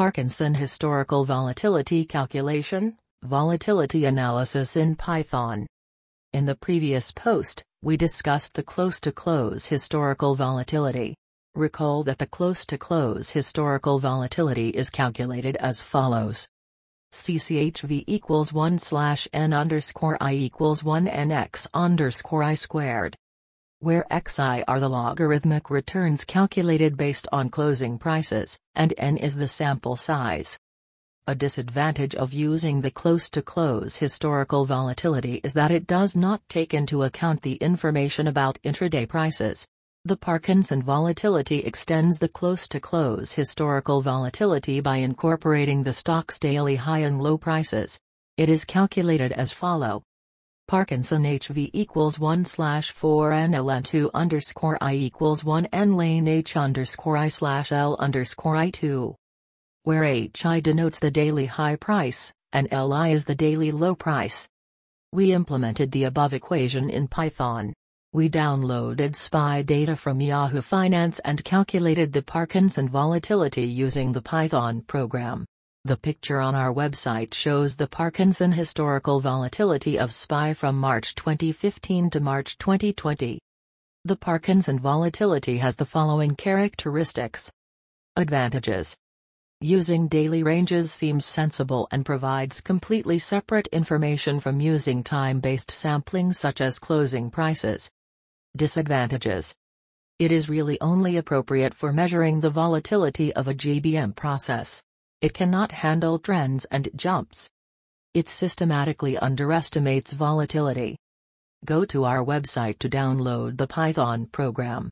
Parkinson Historical Volatility Calculation, Volatility Analysis in Python. In the previous post, we discussed the close-to-close historical volatility. Recall that the close-to-close historical volatility is calculated as follows. CCHV equals 1 slash n underscore i equals 1 nx underscore i squared. Where xi are the logarithmic returns calculated based on closing prices, and n is the sample size. A disadvantage of using the close-to-close historical volatility is that it does not take into account the information about intraday prices. The Parkinson volatility extends the close-to-close historical volatility by incorporating the stock's daily high and low prices. It is calculated as follow. Parkinson HV equals 1 slash 4 N L 2 underscore I equals 1 N lane H underscore I slash L underscore I 2. Where HI denotes the daily high price, and LI is the daily low price. We implemented the above equation in Python. We downloaded SPY data from Yahoo Finance and calculated the Parkinson volatility using the Python program. The picture on our website shows the Parkinson historical volatility of SPY from March 2015 to March 2020. The Parkinson volatility has the following characteristics. Advantages. Using daily ranges seems sensible and provides completely separate information from using time-based sampling such as closing prices. Disadvantages. It is really only appropriate for measuring the volatility of a GBM process. It cannot handle trends and jumps. It systematically underestimates volatility. Go to our website to download the Python program.